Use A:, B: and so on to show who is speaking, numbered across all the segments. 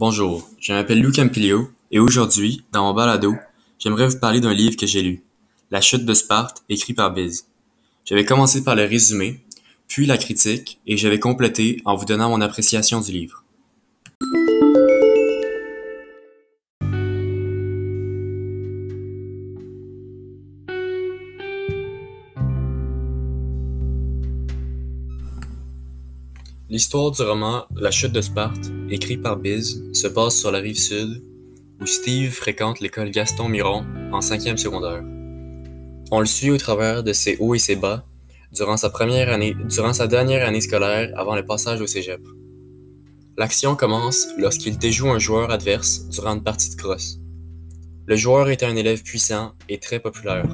A: Bonjour, je m'appelle Lou Campilio et aujourd'hui, dans mon balado, j'aimerais vous parler d'un livre que j'ai lu, La chute de Sparte, écrit par Biz. J'avais commencé par le résumé, puis la critique, et je vais compléter en vous donnant mon appréciation du livre. L'histoire du roman La chute de Sparte, écrit par Biz, se passe sur la rive sud, où Steve fréquente l'école Gaston Miron en cinquième secondaire. On le suit au travers de ses hauts et ses bas durant sa première année, durant sa dernière année scolaire avant le passage au cégep. L'action commence lorsqu'il déjoue un joueur adverse durant une partie de crosse. Le joueur était un élève puissant et très populaire.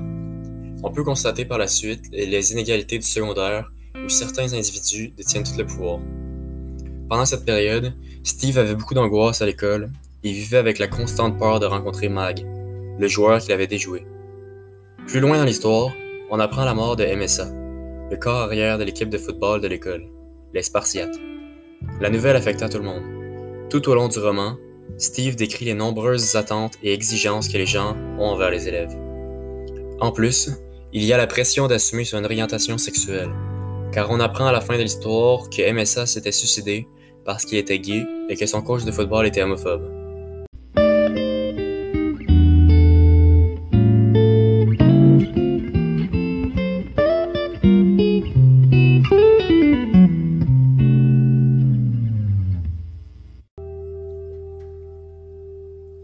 A: On peut constater par la suite les inégalités du secondaire où certains individus détiennent tout le pouvoir. Pendant cette période, Steve avait beaucoup d'angoisse à l'école et vivait avec la constante peur de rencontrer Mag, le joueur qu'il avait déjoué. Plus loin dans l'histoire, on apprend la mort de MSA, le corps arrière de l'équipe de football de l'école, les Spartiates. La nouvelle affecta tout le monde. Tout au long du roman, Steve décrit les nombreuses attentes et exigences que les gens ont envers les élèves. En plus, il y a la pression d'assumer son orientation sexuelle, car on apprend à la fin de l'histoire que MSA s'était suicidé parce qu'il était gay et que son coach de football était homophobe.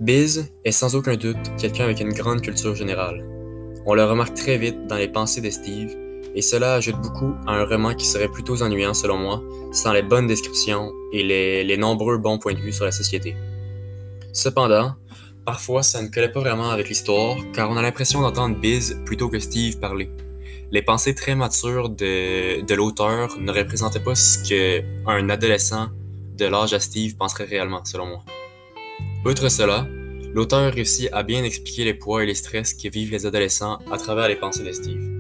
A: Biz est sans aucun doute quelqu'un avec une grande culture générale. On le remarque très vite dans les pensées de Steve et cela ajoute beaucoup à un roman qui serait plutôt ennuyant selon moi, sans les bonnes descriptions et les, nombreux bons points de vue sur la société. Cependant, parfois ça ne collait pas vraiment avec l'histoire, car on a l'impression d'entendre Biz plutôt que Steve parler. Les pensées très matures de, de l'auteur ne représentaient pas ce qu'un adolescent de l'âge à Steve penserait réellement, selon moi. Outre cela, l'auteur réussit à bien expliquer les poids et les stress que vivent les adolescents à travers les pensées de Steve.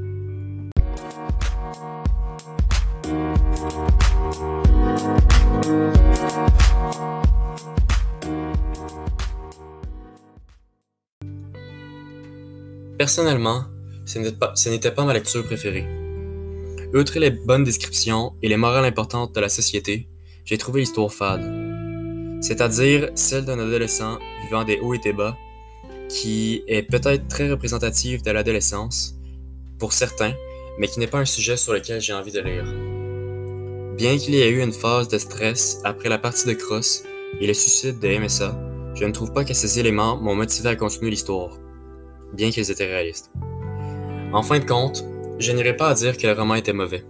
A: Personnellement, ce n'était pas, ma lecture préférée. Outre les bonnes descriptions et les morales importantes de la société, j'ai trouvé l'histoire fade. C'est-à-dire celle d'un adolescent vivant des hauts et des bas, qui est peut-être très représentative de l'adolescence, pour certains, mais qui n'est pas un sujet sur lequel j'ai envie de lire. Bien qu'il y ait eu une phase de stress après la partie de cross et le suicide de MSA, je ne trouve pas que ces éléments m'ont motivé à continuer l'histoire bien qu'ils étaient réalistes. En fin de compte, je n'irai pas à dire que le roman était mauvais.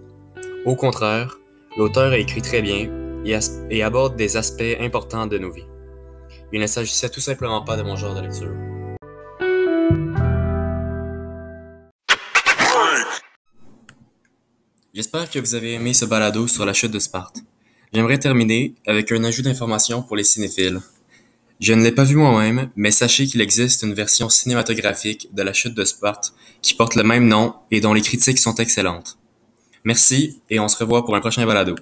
A: Au contraire, l'auteur a écrit très bien et, aborde des aspects importants de nos vies. Il ne s'agissait tout simplement pas de mon genre de lecture. J'espère que vous avez aimé ce balado sur la chute de Sparte. J'aimerais terminer avec un ajout d'information pour les cinéphiles. Je ne l'ai pas vu moi-même, mais sachez qu'il existe une version cinématographique de La chute de Sparte qui porte le même nom et dont les critiques sont excellentes. Merci et on se revoit pour un prochain balado.